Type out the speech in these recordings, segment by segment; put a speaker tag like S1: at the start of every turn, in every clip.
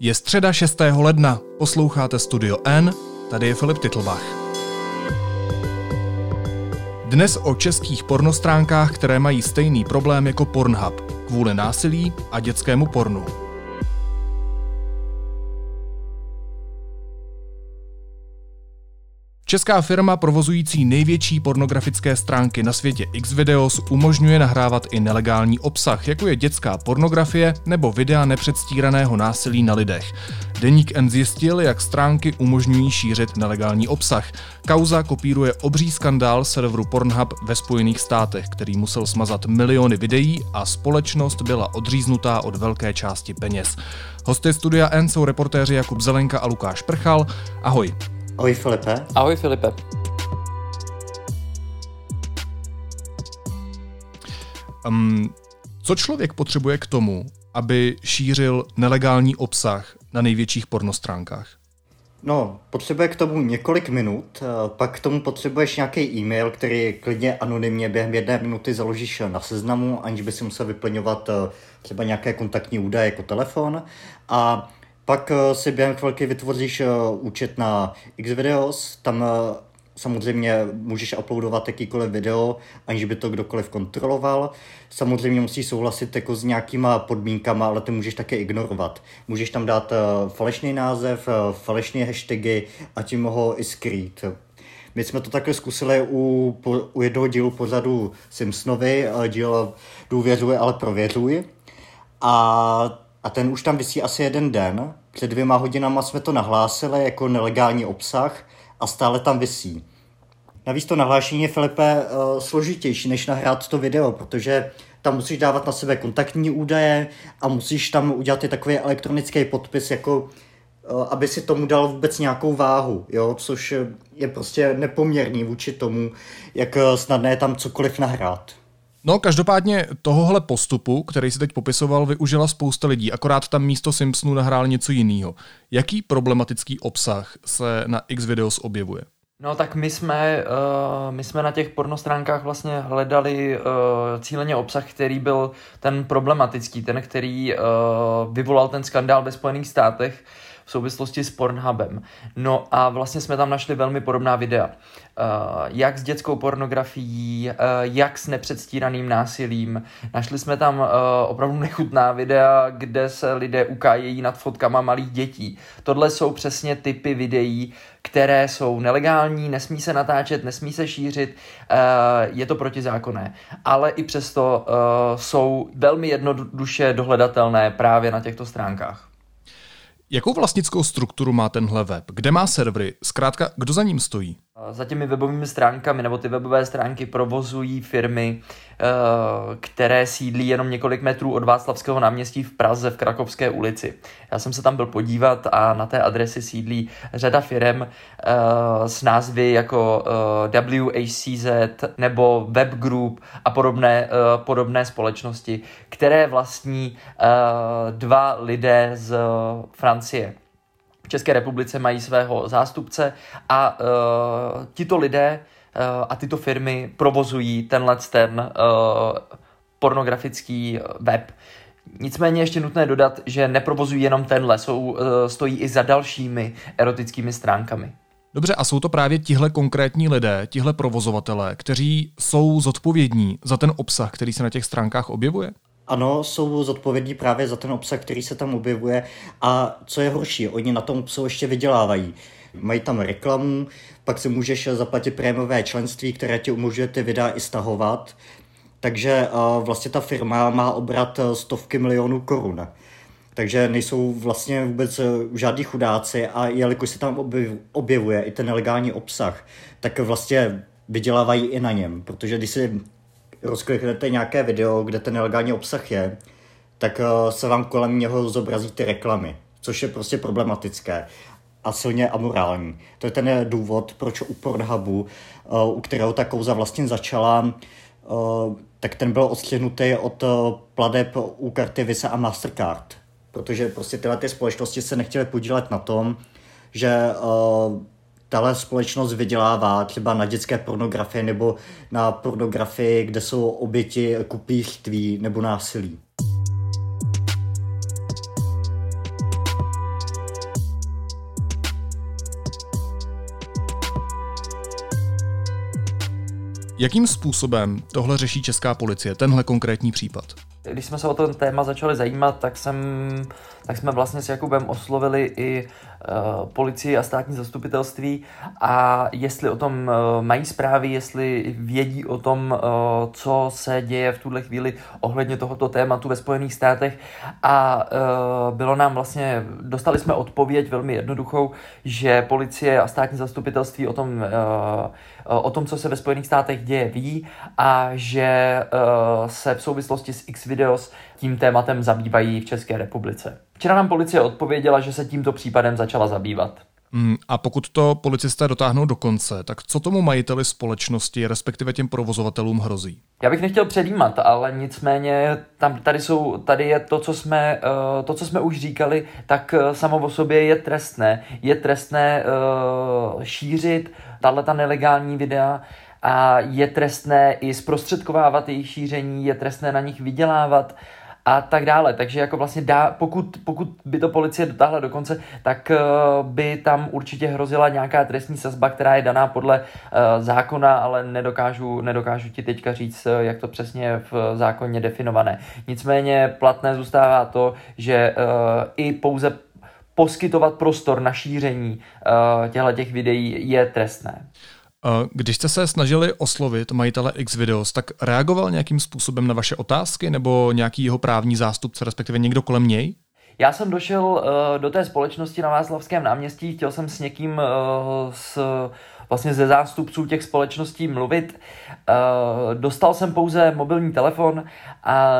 S1: Je středa 6. ledna, posloucháte Studio N, tady je Filip Titlbach. Dnes o českých pornostránkách, které mají stejný problém jako Pornhub, kvůli násilí a dětskému pornu. Česká firma provozující největší pornografické stránky na světě Xvideos umožňuje nahrávat i nelegální obsah, jako je dětská pornografie nebo videa nepředstíraného násilí na lidech. Deník N zjistil, jak stránky umožňují šířit nelegální obsah. Kauza kopíruje obří skandál serveru Pornhub ve Spojených státech, který musel smazat miliony videí a společnost byla odříznutá od velké části peněz. Hosty studia N jsou reportéři Jakub Zelenka a Lukáš Prchal. Ahoj.
S2: Ahoj Filipe.
S3: Ahoj Filipe.
S1: Um, co člověk potřebuje k tomu, aby šířil nelegální obsah na největších pornostránkách?
S2: No, potřebuje k tomu několik minut, pak k tomu potřebuješ nějaký e-mail, který klidně anonymně během jedné minuty založíš na seznamu, aniž by si musel vyplňovat eh, třeba nějaké kontaktní údaje jako telefon. A pak eh, si během chvilky vytvoříš eh, účet na Xvideos, tam eh, samozřejmě můžeš uploadovat jakýkoliv video, aniž by to kdokoliv kontroloval. Samozřejmě musíš souhlasit jako s nějakýma podmínkama, ale ty můžeš také ignorovat. Můžeš tam dát falešný název, falešné hashtagy a tím ho i skrýt. My jsme to takhle zkusili u, u jednoho dílu pořadu Simpsonovi, díl Důvěřuj, ale prověřuj. A a ten už tam vysí asi jeden den. Před dvěma hodinama jsme to nahlásili jako nelegální obsah a stále tam vysí. Navíc to nahlášení je, Filipe, uh, složitější, než nahrát to video, protože tam musíš dávat na sebe kontaktní údaje a musíš tam udělat i takový elektronický podpis, jako uh, aby si tomu dal vůbec nějakou váhu, jo? což je prostě nepoměrný vůči tomu, jak eh, snadné je tam cokoliv nahrát.
S1: No, každopádně tohohle postupu, který si teď popisoval, využila spousta lidí, akorát tam místo Simpsonu nahrál něco jiného. Jaký problematický obsah se na X videos objevuje?
S3: No tak my jsme, uh, my jsme na těch pornostránkách vlastně hledali uh, cíleně obsah, který byl ten problematický, ten, který uh, vyvolal ten skandál ve Spojených státech v souvislosti s Pornhubem. No a vlastně jsme tam našli velmi podobná videa. Uh, jak s dětskou pornografií, uh, jak s nepředstíraným násilím. Našli jsme tam uh, opravdu nechutná videa, kde se lidé ukájejí nad fotkama malých dětí. Tohle jsou přesně typy videí, které jsou nelegální, nesmí se natáčet, nesmí se šířit, je to protizákonné. Ale i přesto jsou velmi jednoduše dohledatelné právě na těchto stránkách.
S1: Jakou vlastnickou strukturu má tenhle web? Kde má servery? Zkrátka, kdo za ním stojí?
S3: Za těmi webovými stránkami nebo ty webové stránky provozují firmy, eh, které sídlí jenom několik metrů od Václavského náměstí v Praze v Krakovské ulici. Já jsem se tam byl podívat a na té adresi sídlí řada firm eh, s názvy jako eh, WHCZ nebo Web Group a podobné, podobné společnosti, které vlastní dva lidé z Francie v České republice mají svého zástupce a uh, tito lidé uh, a tyto firmy provozují tenhle ten uh, pornografický web. Nicméně ještě nutné dodat, že neprovozují jenom tenhle, jsou, uh, stojí i za dalšími erotickými stránkami.
S1: Dobře, a jsou to právě tihle konkrétní lidé, tihle provozovatelé, kteří jsou zodpovědní za ten obsah, který se na těch stránkách objevuje?
S2: Ano, jsou zodpovědní právě za ten obsah, který se tam objevuje a co je horší, oni na tom obsahu ještě vydělávají. Mají tam reklamu, pak si můžeš zaplatit prémové členství, které ti umožňuje ty videa i stahovat. Takže uh, vlastně ta firma má obrat stovky milionů korun. Takže nejsou vlastně vůbec eh, žádní chudáci a jelikož se tam objevuje i ten nelegální obsah, tak vlastně vydělávají i na něm, protože když si rozkliknete nějaké video, kde ten nelegální obsah je, tak uh, se vám kolem něho zobrazí ty reklamy, což je prostě problematické a silně amorální. To je ten důvod, proč u Pornhubu, uh, u kterého ta kouza vlastně začala, uh, tak ten byl odstřihnutý od pladeb u karty Visa a Mastercard. Protože prostě tyhle ty společnosti se nechtěly podílet na tom, že tahle společnost vydělává třeba na dětské pornografii nebo na pornografii, kde jsou oběti kupířství nebo násilí.
S1: Jakým způsobem tohle řeší česká policie, tenhle konkrétní případ?
S3: Když jsme se o ten téma začali zajímat, tak, jsem, tak jsme vlastně s Jakubem oslovili i uh, policii a státní zastupitelství a jestli o tom uh, mají zprávy, jestli vědí o tom, uh, co se děje v tuhle chvíli ohledně tohoto tématu ve Spojených státech a bylo nám vlastně, dostali jsme odpověď velmi jednoduchou, že policie a státní zastupitelství o tom o tom, co se ve Spojených státech děje, ví a že se v souvislosti s X Videos tím tématem zabývají v České republice. Včera nám policie odpověděla, že se tímto případem začala zabývat.
S1: Hmm, a pokud to policisté dotáhnou do konce, tak co tomu majiteli společnosti, respektive těm provozovatelům hrozí?
S3: Já bych nechtěl předjímat, ale nicméně tam, tady, jsou, tady je to co, jsme, uh, to, co jsme už říkali, tak uh, samo o sobě je trestné. Je trestné uh, šířit tahle ta nelegální videa a je trestné i zprostředkovávat jejich šíření, je trestné na nich vydělávat a tak dále. Takže jako vlastně dá, pokud, pokud by to policie dotáhla do konce, tak uh, by tam určitě hrozila nějaká trestní sazba, která je daná podle uh, zákona, ale nedokážu, nedokážu ti teďka říct, uh, jak to přesně je v zákoně definované. Nicméně platné zůstává to, že i pouze poskytovat prostor na šíření těchto těch videí je trestné.
S1: Když jste se snažili oslovit majitele X Videos, tak reagoval nějakým způsobem na vaše otázky nebo nějaký jeho právní zástupce, respektive někdo kolem něj?
S3: Já jsem došel uh, do té společnosti na Václavském náměstí, chtěl jsem s někým uh, s, vlastně ze zástupců těch společností mluvit. Uh, dostal jsem pouze mobilní telefon uh,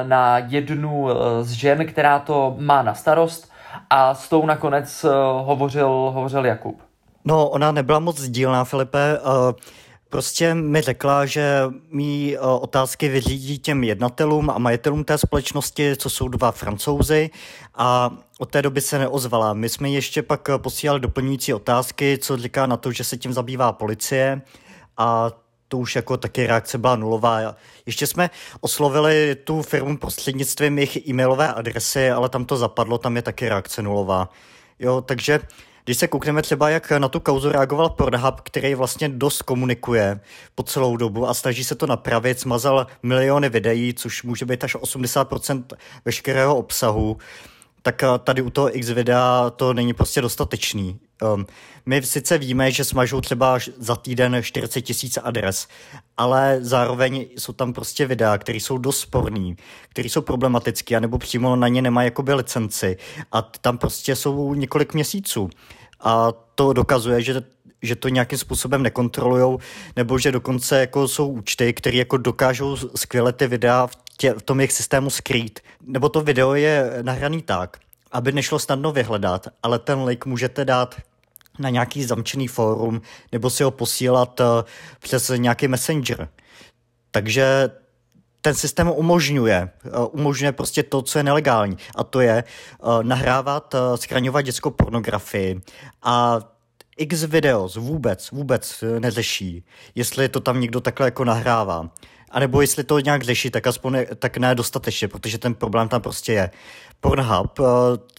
S3: na jednu z žen, která to má na starost a s tou nakonec hovořil, hovořil Jakub.
S2: No, ona nebyla moc sdílná, Filipe. Eh, prostě mi řekla, že mý eh, otázky vyřídí těm jednatelům a majitelům té společnosti, co jsou dva francouzi a od té doby se neozvala. My jsme ještě pak posílali doplňující otázky, co říká na to, že se tím zabývá policie a to už jako taky reakce byla nulová. Ještě jsme oslovili tu firmu prostřednictvím jejich e-mailové adresy, ale tam to zapadlo, tam je taky reakce nulová. Jo, takže když se koukneme třeba, jak na tu kauzu reagoval Pornhub, který vlastně dost komunikuje po celou dobu a snaží se to napravit, smazal miliony videí, což může být až 80% veškerého obsahu, tak eh, tady u toho X videa to není prostě dostatečný. Um, my sice víme, že smažou třeba za týden 40 tisíc adres, ale zároveň jsou tam prostě videa, které jsou dost sporný, které jsou problematické, anebo přímo na ně nemají jakoby licenci a tam prostě jsou několik měsíců. A to dokazuje, že že to nějakým způsobem nekontrolujou, nebo že dokonce jako jsou účty, které jako dokážou skvěle ty videa v, tě, v tom jejich systému skrýt. Nebo to video je nahraný tak, aby nešlo snadno vyhledat, ale ten link můžete dát na nějaký zamčený fórum nebo si ho posílat uh, přes nějaký messenger. Takže ten systém umožňuje, uh, umožňuje prostě to, co je nelegální a to je uh, nahrávat, schraňovat dětskou pornografii a X videos vůbec, vůbec neřeší, jestli to tam někdo takhle jako nahrává. A nebo jestli to nějak řeší, tak aspoň ne, tak ne dostatečně, protože ten problém tam prostě je. Pornhub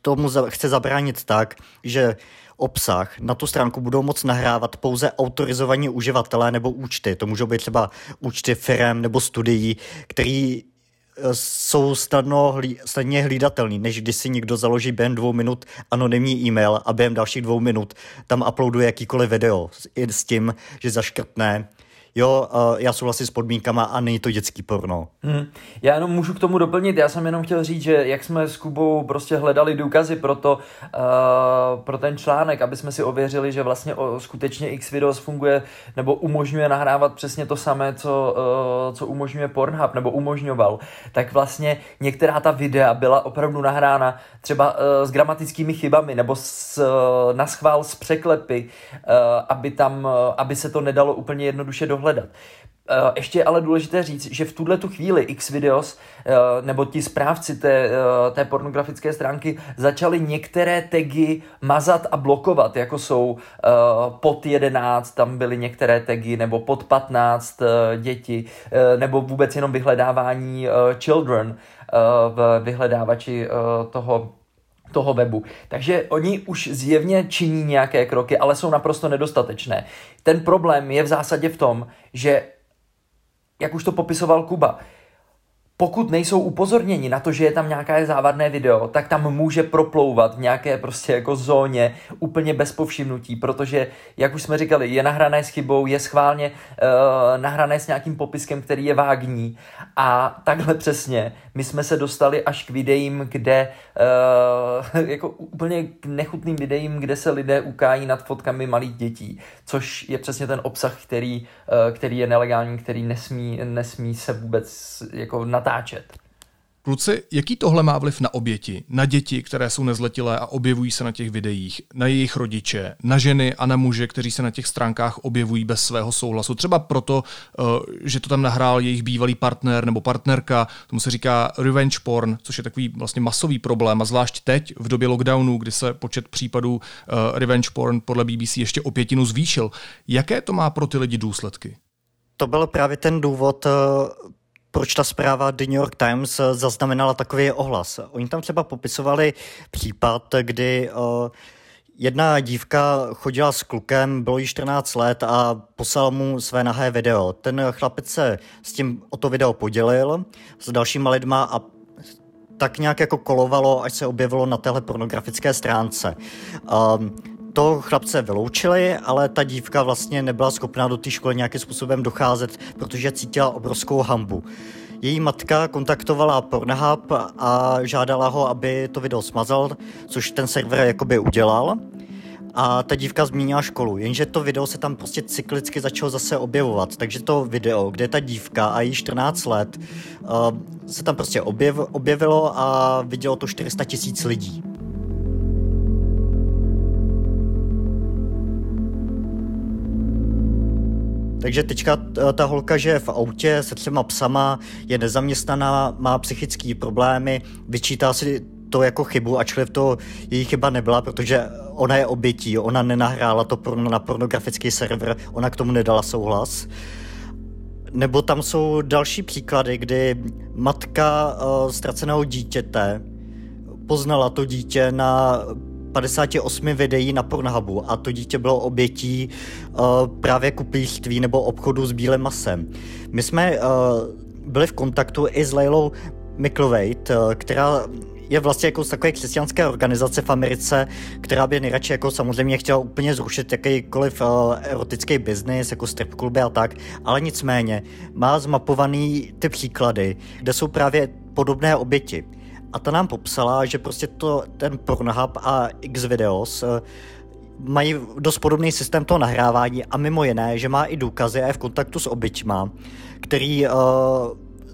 S2: tomu chce zabránit tak, že obsah na tu stránku budou moct nahrávat pouze autorizovaní uživatelé nebo účty. To můžou být třeba účty firm nebo studií, který eh, jsou snadno hlí, snadně hlídatelný, než když si někdo založí během dvou minut anonymní e-mail a během dalších dvou minut tam uploaduje jakýkoliv video s, s tím, že zaškrtne jo, uh, já souhlasím s podmínkama a není to dětský porno.
S3: Hmm. Já jenom můžu k tomu doplnit, já jsem jenom chtěl říct, že jak jsme s Kubou prostě hledali důkazy pro, to, uh, pro ten článek, aby jsme si ověřili, že vlastně o, skutečně X videos funguje nebo umožňuje nahrávat přesně to samé, co, uh, co umožňuje Pornhub nebo umožňoval, tak vlastně některá ta videa byla opravdu nahrána třeba uh, s gramatickými chybami nebo s, uh, na schvál s překlepy, uh, aby tam, uh, aby se to nedalo úplně jednoduše dohledat dohledat. Eh, ještě je ale důležité říct, že v tuhle tu chvíli X videos eh, nebo ti správci té, eh, té pornografické stránky začali některé tagy mazat a blokovat, jako jsou pod 11, tam byly některé tagy, nebo pod 15 děti, nebo vůbec jenom vyhledávání children v vyhledávači toho toho webu. Takže oni už zjevně činí nějaké kroky, ale jsou naprosto nedostatečné. Ten problém je v zásadě v tom, že jak už to popisoval Kuba, pokud nejsou upozorněni na to, že je tam nějaké závadné video, tak tam může proplouvat v nějaké prostě jako zóně úplně bez povšimnutí, protože, jak už jsme říkali, je nahrané s chybou, je schválně uh, nahrané s nějakým popiskem, který je vágní a takhle přesně my jsme se dostali až k videím, kde uh, jako úplně k nechutným videím, kde se lidé ukájí nad fotkami malých dětí, což je přesně ten obsah, který, uh, který je nelegální, který nesmí, nesmí se vůbec jako natáčet.
S1: Kluci, jaký tohle má vliv na oběti, na děti, které jsou nezletilé a objevují se na těch videích, na jejich rodiče, na ženy a na muže, kteří se na těch stránkách objevují bez svého souhlasu? Třeba proto, eh, že to tam nahrál jejich bývalý partner nebo partnerka, tomu se říká revenge porn, což je takový vlastně masový problém a zvlášť teď v době lockdownu, kdy se počet případů eh, revenge porn podle BBC ještě o pětinu zvýšil. Jaké to má pro ty lidi důsledky?
S2: To byl právě ten důvod, eh, proč ta zpráva The New York Times eh, zaznamenala takový ohlas. Oni tam třeba popisovali případ, kdy uh, jedna dívka chodila s klukem, bylo jí 14 let a poslal mu své nahé video. Ten chlapec se s tím o to video podělil s dalšíma lidma a tak nějak jako kolovalo, až se objevilo na téhle pornografické stránce. Um, to chlapce vyloučili, ale ta dívka vlastně nebyla schopná do té školy nějakým způsobem docházet, protože cítila obrovskou hambu. Její matka kontaktovala Pornhub a žádala ho, aby to video smazal, což ten server jakoby udělal. A ta dívka zmínila školu, jenže to video se tam prostě cyklicky začalo zase objevovat. Takže to video, kde ta dívka a jí 14 let, uh, se tam prostě objev, objevilo a vidělo to 400 tisíc lidí. Takže teďka ta holka, že je v autě se třema psama, je nezaměstnaná, má psychické problémy, vyčítá si to jako chybu, ačkoliv to její chyba nebyla, protože ona je obětí, ona nenahrála to na pornografický server, ona k tomu nedala souhlas. Nebo tam jsou další příklady, kdy matka uh, ztraceného dítěte poznala to dítě na 58 videí na Pornhubu a to dítě bylo obětí uh, právě kuplictví nebo obchodu s bílým masem. My jsme uh, byli v kontaktu i s Leilou McLovate, uh, která je vlastně jako z takové křesťanské organizace v Americe, která by nejradši jako samozřejmě chtěla úplně zrušit jakýkoliv uh, erotický biznis, jako strip kluby a tak, ale nicméně má zmapovaný ty příklady, kde jsou právě podobné oběti. A ta nám popsala, že prostě to, ten Pornhub a Xvideos eh, mají dost podobný systém toho nahrávání a mimo jiné, že má i důkazy a je v kontaktu s oběťma, který uh,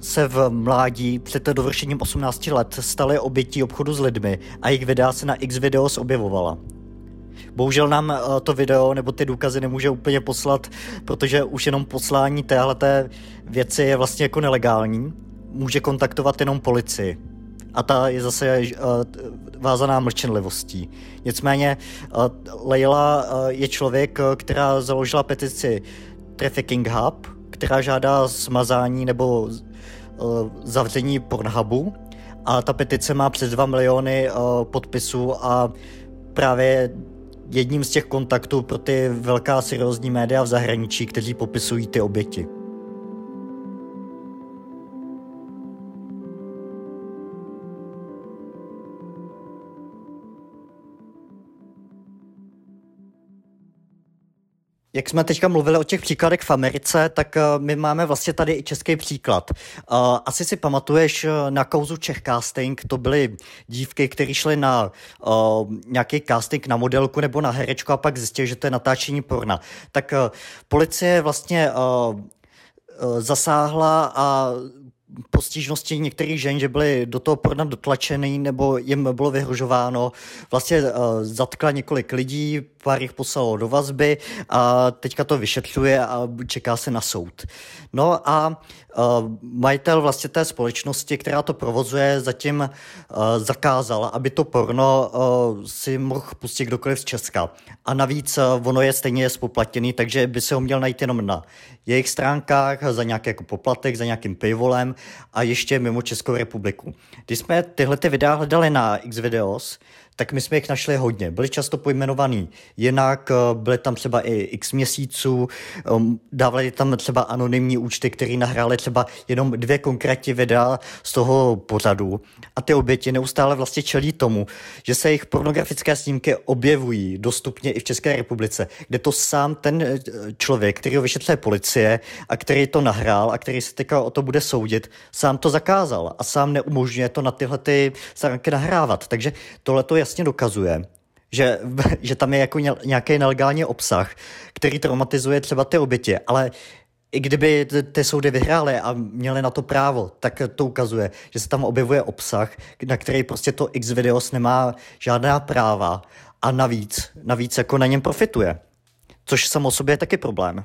S2: se v mládí před dovršením 18 let staly obětí obchodu s lidmi a jejich videa se na Xvideos objevovala. Bohužel nám uh, to video nebo ty důkazy nemůže úplně poslat, protože už jenom poslání téhleté věci je vlastně jako nelegální. Může kontaktovat jenom policii a ta je zase uh, vázaná mlčenlivostí. Nicméně uh, Leila je člověk, která založila petici Trafficking Hub, která žádá smazání nebo zavření Pornhubu a ta petice má přes 2 miliony podpisů a právě jedním z těch kontaktů pro ty velká seriózní média v zahraničí, kteří popisují ty oběti. Jak jsme teďka mluvili o těch příkladech v Americe, tak uh, my máme vlastně tady i český příklad. Uh, asi si pamatuješ uh, na kauzu Czech Casting, to byly dívky, které šly na nějaký casting na modelku nebo na herečku a pak zjistili, že to je natáčení porna. Tak policie vlastně zasáhla a po stížnosti některých žen, že byly do toho porna dotlačený nebo jim bylo vyhrožováno, vlastně uh, zatkla několik lidí, pár jich poslalo do vazby a teďka to vyšetřuje a čeká se na soud. No a uh, majitel vlastně té společnosti, která to provozuje, zatím uh, zakázal, aby to porno uh, si mohl pustit kdokoliv z Česka. A navíc uh, ono je stejně spoplatněný, takže by se ho měl najít jenom na jejich stránkách za nějaký jako poplatek, za nějakým pivolem a ještě mimo Českou republiku. Když jsme tyhle ty videa hledali na Xvideos, tak my jsme jich našli hodně. Byli často pojmenovaný jinak, byly tam třeba i x měsíců, um, dávali tam třeba anonymní účty, které nahrály třeba jenom dvě konkrétní videa z toho pořadu a ty oběti neustále vlastně čelí tomu, že se jejich pornografické snímky objevují dostupně i v České republice, kde to sám ten eh, člověk, který ho vyšetřuje policie a který to nahrál a který se teďka o to bude soudit, sám to zakázal a sám neumožňuje to na tyhle ty stránky nahrávat. Takže tohle to jasně dokazuje, že, že tam je jako nějaký nelegální obsah, který traumatizuje třeba ty oběti, ale i kdyby ty soudy vyhrály a měly na to právo, tak to ukazuje, že se tam objevuje obsah, na který prostě to X videos nemá žádná práva a navíc, navíc jako na něm profituje. Což samo sobě je taky problém.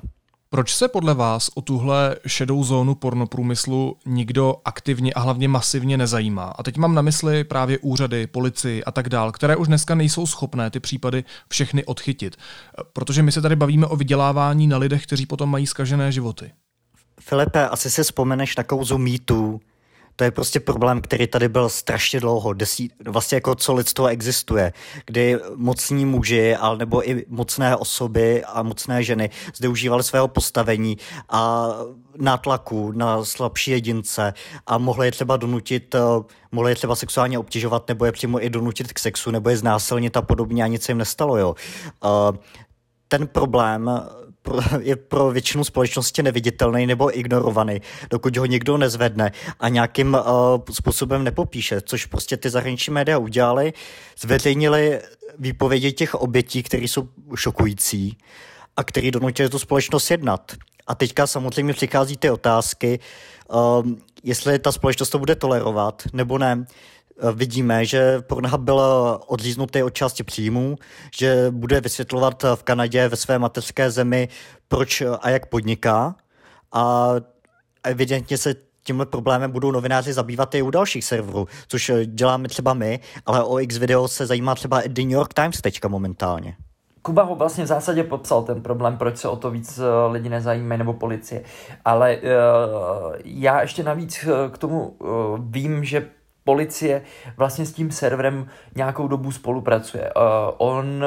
S1: Proč se podle vás o tuhle šedou zónu pornoprůmyslu nikdo aktivně a hlavně masivně nezajímá? A teď mám na mysli právě úřady, policii a tak dál, které už dneska nejsou schopné ty případy všechny odchytit. Protože my se tady bavíme o vydělávání na lidech, kteří potom mají skažené životy.
S2: Filipe, asi si vzpomeneš na kouzu mýtů, to je prostě problém, který tady byl strašně dlouho, desí, vlastně jako co lidstvo existuje, kdy mocní muži, ale nebo i mocné osoby a mocné ženy zde užívali svého postavení a nátlaku na slabší jedince a mohli je třeba donutit, eh, mohli je třeba sexuálně obtěžovat nebo je přímo i donutit k sexu nebo je znásilnit a podobně a nic jim nestalo. Jo. Eh, ten problém je pro většinu společnosti neviditelný nebo ignorovaný, dokud ho někdo nezvedne a nějakým uh, způsobem nepopíše, což prostě ty zahraniční média udělali, zveřejnili výpovědi těch obětí, které jsou šokující a který donutili tu společnost jednat. A teďka samozřejmě přichází ty otázky, um, jestli ta společnost to bude tolerovat nebo ne. Eh, vidíme, že Pornhub byl odříznutý od části příjmů, že bude vysvětlovat v Kanadě ve své mateřské zemi, proč a jak podniká. A evidentně se tímhle problémem budou novináři zabývat i u dalších serverů, což děláme třeba my, ale o X video se zajímá třeba i The New York Times teďka momentálně.
S3: Kuba ho vlastně v zásadě popsal ten problém, proč se o to víc eh, lidi nezajímají, nebo policie. Ale uh, já ještě navíc k tomu uh, vím, že policie vlastně s tím serverem nějakou dobu spolupracuje. Uh, on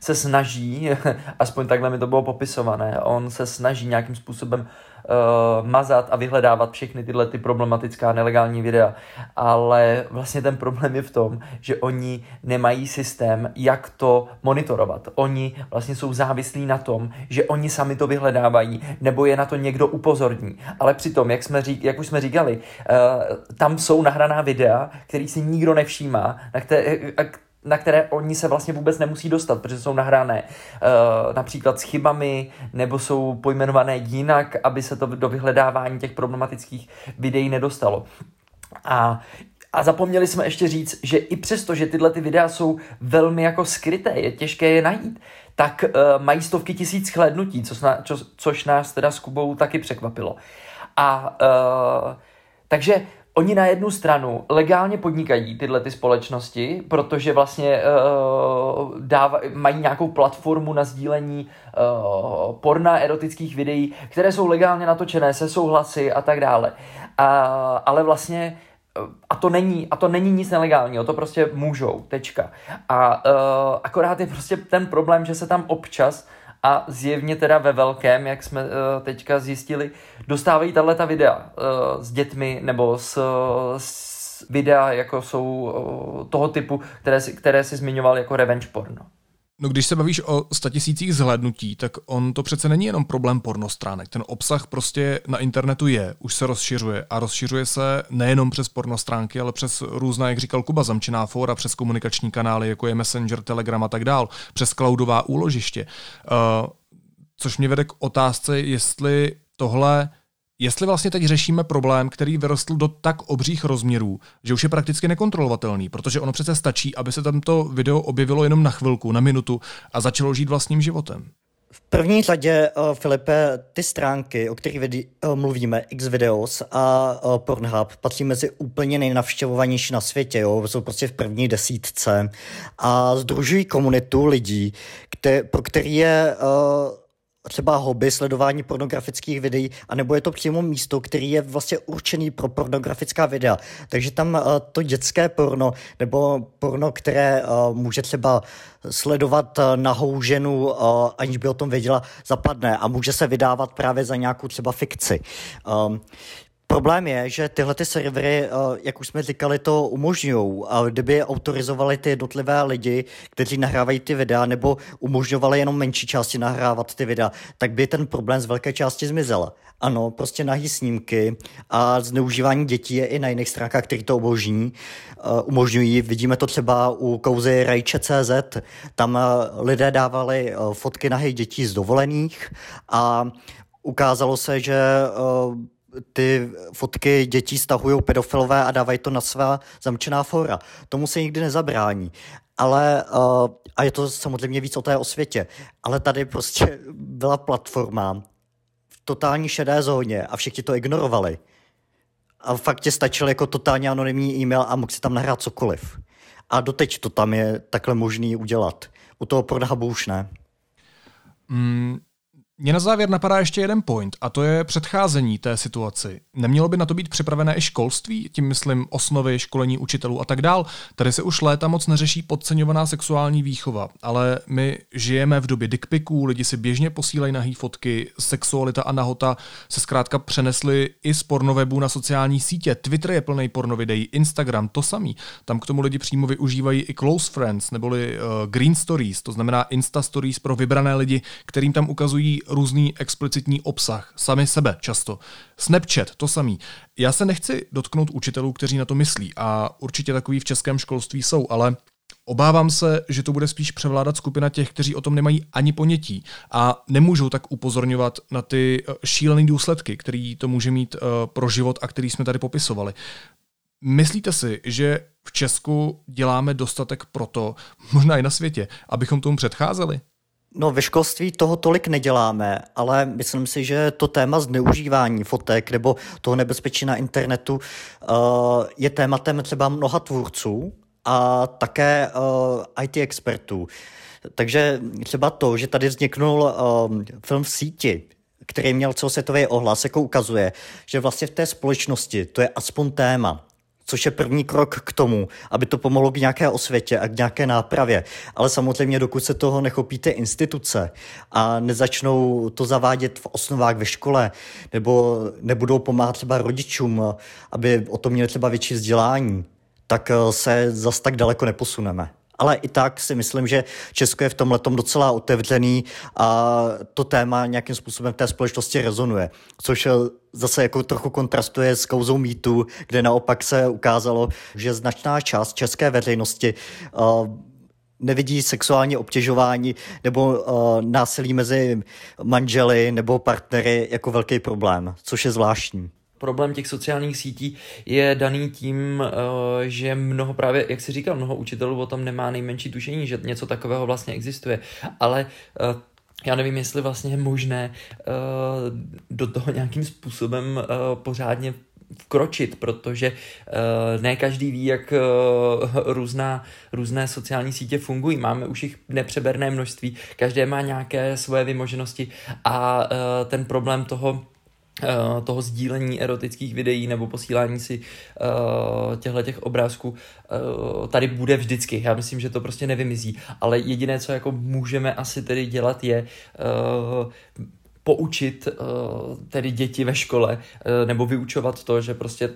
S3: se snaží, aspoň takhle mi to bylo popisované, on se snaží nějakým způsobem uh, mazat a vyhledávat všechny tyhle ty problematická nelegální videa. Ale vlastně ten problém je v tom, že oni nemají systém, jak to monitorovat. Oni vlastně jsou závislí na tom, že oni sami to vyhledávají, nebo je na to někdo upozorní. Ale přitom, jak, jsme řík, jak už jsme říkali, uh, tam jsou nahraná videa, který si nikdo nevšímá, na které, na které oni se vlastně vůbec nemusí dostat, protože jsou nahrané uh, například s chybami, nebo jsou pojmenované jinak, aby se to do vyhledávání těch problematických videí nedostalo. A a zapomněli jsme ještě říct, že i přesto, že tyhle ty videa jsou velmi jako skryté, je těžké je najít, tak uh, mají stovky tisíc chlédnutí, co, čo, což nás teda s Kubou taky překvapilo. A uh, takže Oni na jednu stranu legálně podnikají tyhle ty společnosti, protože vlastně uh, dáva, mají nějakou platformu na sdílení uh, porna erotických videí, které jsou legálně natočené se souhlasy a tak dále. A, ale vlastně a to není, a to není nic nelegálního, to prostě můžou, tečka. A uh, akorát je prostě ten problém, že se tam občas a zjevně teda ve velkém, jak jsme uh, teďka zjistili, dostávají tahle ta videa uh, s dětmi nebo s, s videa, jako jsou uh, toho typu, které si, které si zmiňoval jako revenge porno.
S1: No když se bavíš o statisících zhlédnutí, tak on to přece není jenom problém pornostránek. Ten obsah prostě na internetu je, už se rozšiřuje a rozšiřuje se nejenom přes pornostránky, ale přes různá, jak říkal Kuba, zamčená fóra, přes komunikační kanály, jako je Messenger, Telegram a tak dál, přes cloudová úložiště. Uh, což mě vede k otázce, jestli tohle Jestli vlastně teď řešíme problém, který vyrostl do tak obřích rozměrů, že už je prakticky nekontrolovatelný, protože ono přece stačí, aby se tamto video objevilo jenom na chvilku, na minutu a začalo žít vlastním životem.
S2: V první řadě, uh, Filipe, ty stránky, o kterých vidi- uh, mluvíme, Xvideos a uh, Pornhub, patří mezi úplně nejnavštěvovanější na světě, jo? jsou prostě v první desítce a združují komunitu lidí, kte- pro který je uh, třeba hobby sledování pornografických videí, anebo je to přímo místo, který je vlastně určený pro pornografická videa. Takže tam uh, to dětské porno, nebo porno, které uh, může třeba sledovat uh, nahou ženu, uh, aniž by o tom věděla, zapadne a může se vydávat právě za nějakou třeba fikci. Um, Problém je, že tyhle ty servery, eh, jak už jsme říkali, to umožňují. A kdyby autorizovali ty jednotlivé lidi, kteří nahrávají ty videa, nebo umožňovali jenom menší části nahrávat ty videa, tak by ten problém z velké části zmizel. Ano, prostě nahý snímky a zneužívání dětí je i na jiných stránkách, které to umožní, uh, umožňují. Vidíme to třeba u kauzy Rajče.cz. Tam uh, lidé dávali fotky nahých dětí z dovolených a ukázalo se, že ty fotky dětí stahují pedofilové a dávají to na svá zamčená fora. Tomu se nikdy nezabrání. Ale, uh, a je to samozřejmě víc o té osvětě, ale tady prostě byla platforma v totální šedé zóně a všichni to ignorovali. A fakt ti stačil jako totálně anonymní e-mail a mohl si tam nahrát cokoliv. A doteď to tam je takhle možný udělat. U toho Pornhubu už ne.
S1: Mm, mně na závěr napadá ještě jeden point, a to je předcházení té situaci. Nemělo by na to být připravené i školství, tím myslím osnovy, školení učitelů a tak dál. Tady se už léta moc neřeší podceňovaná sexuální výchova, ale my žijeme v době dickpiků, lidi si běžně posílají nahý fotky, sexualita a nahota se zkrátka přenesly i z pornowebu na sociální sítě. Twitter je plný pornovideí, Instagram to samý. Tam k tomu lidi přímo využívají i close friends, neboli uh, green stories, to znamená Insta stories pro vybrané lidi, kterým tam ukazují různý explicitní obsah, sami sebe často. Snapchat, to samý. Já se nechci dotknout učitelů, kteří na to myslí a určitě takový v českém školství jsou, ale Obávám se, že to bude spíš převládat skupina těch, kteří o tom nemají ani ponětí a nemůžou tak upozorňovat na ty eh, šílené důsledky, který to může mít uh, pro život a který jsme tady popisovali. Myslíte si, že v Česku děláme dostatek proto, možná i na světě, abychom tomu předcházeli?
S2: No, ve školství toho tolik neděláme, ale myslím si, že to téma zneužívání fotek nebo toho nebezpečí na internetu uh, je tématem třeba mnoha tvůrců a také uh, IT expertů. Takže třeba to, že tady vzniknul uh, film v síti, který měl celosvětový ohlas, jako ukazuje, že vlastně v té společnosti to je aspoň téma což je první krok k tomu, aby to pomohlo k nějaké osvětě a k nějaké nápravě. Ale samozřejmě, dokud se toho nechopíte instituce a nezačnou to zavádět v osnovách ve škole, nebo nebudou pomáhat třeba rodičům, aby o tom měli třeba větší vzdělání, tak eh, se zas tak daleko neposuneme ale i tak si myslím, že Česko je v tomhle docela otevřený a to téma nějakým způsobem v té společnosti rezonuje, což zase jako trochu kontrastuje s kouzou mýtu, kde naopak se ukázalo, že značná část české veřejnosti uh, nevidí sexuální obtěžování nebo uh, násilí mezi manželi nebo partnery jako velký problém, což je zvláštní
S3: problém těch sociálních sítí je daný tím, eh, že mnoho právě, jak si říkal, mnoho učitelů o tom nemá nejmenší tušení, že něco takového vlastně existuje. Ale eh, já nevím, jestli vlastně je možné eh, do toho nějakým způsobem pořádně vkročit, protože ne každý ví, jak různá, různé sociální sítě fungují. Máme už jich nepřeberné množství, každé má nějaké svoje vymoženosti a ten problém toho toho sdílení erotických videí nebo posílání si uh, těch obrázků uh, tady bude vždycky. Já myslím, že to prostě nevymizí. Ale jediné, co jako můžeme asi tedy dělat, je uh, poučit uh, tedy děti ve škole uh, nebo vyučovat to, že prostě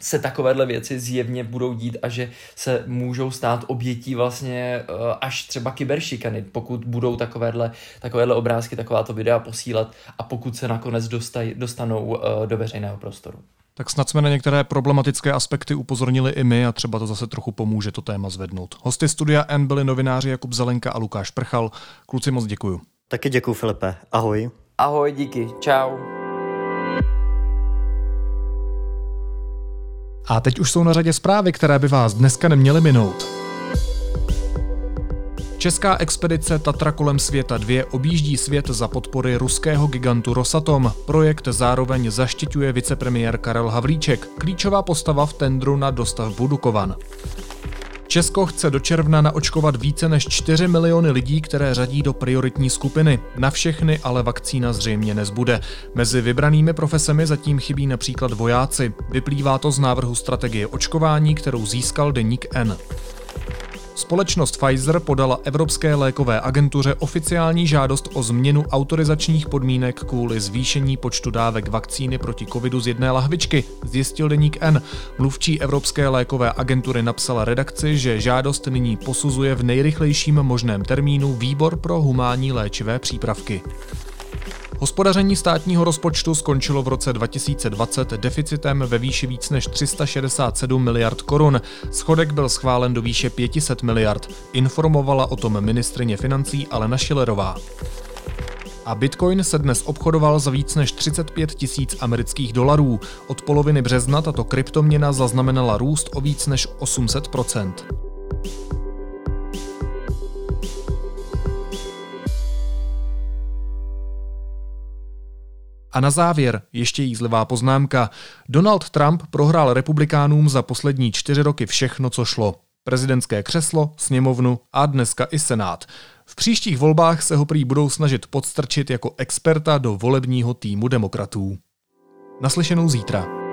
S3: se takovéhle věci zjevně budou dít a že se můžou stát obětí vlastně uh, až třeba kyberšikany, pokud budou takovéhle, takovéhle obrázky, takováto videa posílat a pokud se nakonec dostaj, dostanou uh, do veřejného prostoru.
S1: Tak snad jsme na některé problematické aspekty upozornili i my a třeba to zase trochu pomůže to téma zvednout. Hosty studia N byli novináři Jakub Zelenka a Lukáš Prchal. Kluci moc děkuju.
S2: Taky děkuju Filipe. Ahoj.
S3: Ahoj, díky. Čau.
S1: A teď už jsou na řadě zprávy, které by vás dneska neměly minout. Česká expedice Tatra kolem světa 2 objíždí svět za podpory ruského gigantu Rosatom. Projekt zároveň zaštiťuje vicepremiér Karel Havlíček, klíčová postava v tendru na dostavbu Dukovan. Česko chce do června naočkovat více než 4 miliony lidí, které řadí do prioritní skupiny. Na všechny ale vakcína zřejmě nezbude. Mezi vybranými profesemi zatím chybí například vojáci. Vyplývá to z návrhu strategie očkování, kterou získal deník N. Společnost Pfizer podala Evropské lékové agentuře oficiální žádost o změnu autorizačních podmínek kvůli zvýšení počtu dávek vakcíny proti covidu z jedné lahvičky, zjistil deník N. Mluvčí Evropské lékové agentury napsala redakci, že žádost nyní posuzuje v nejrychlejším možném termínu Výbor pro humánní léčivé přípravky. Hospodaření státního rozpočtu skončilo v roce 2020 deficitem ve výši víc než 367 miliard korun. Schodek byl schválen do výše 500 miliard. Informovala o tom ministrině financí Alena Schillerová. A Bitcoin se dnes obchodoval za víc než 35 tisíc amerických dolarů. Od poloviny března tato kryptoměna zaznamenala růst o víc než 800 A na závěr ještě jízlivá poznámka. Donald Trump prohrál republikánům za poslední čtyři roky všechno, co šlo. Prezidentské křeslo, sněmovnu a dneska i senát. V příštích volbách se ho prý budou snažit podstrčit jako experta do volebního týmu demokratů. Naslyšenou zítra.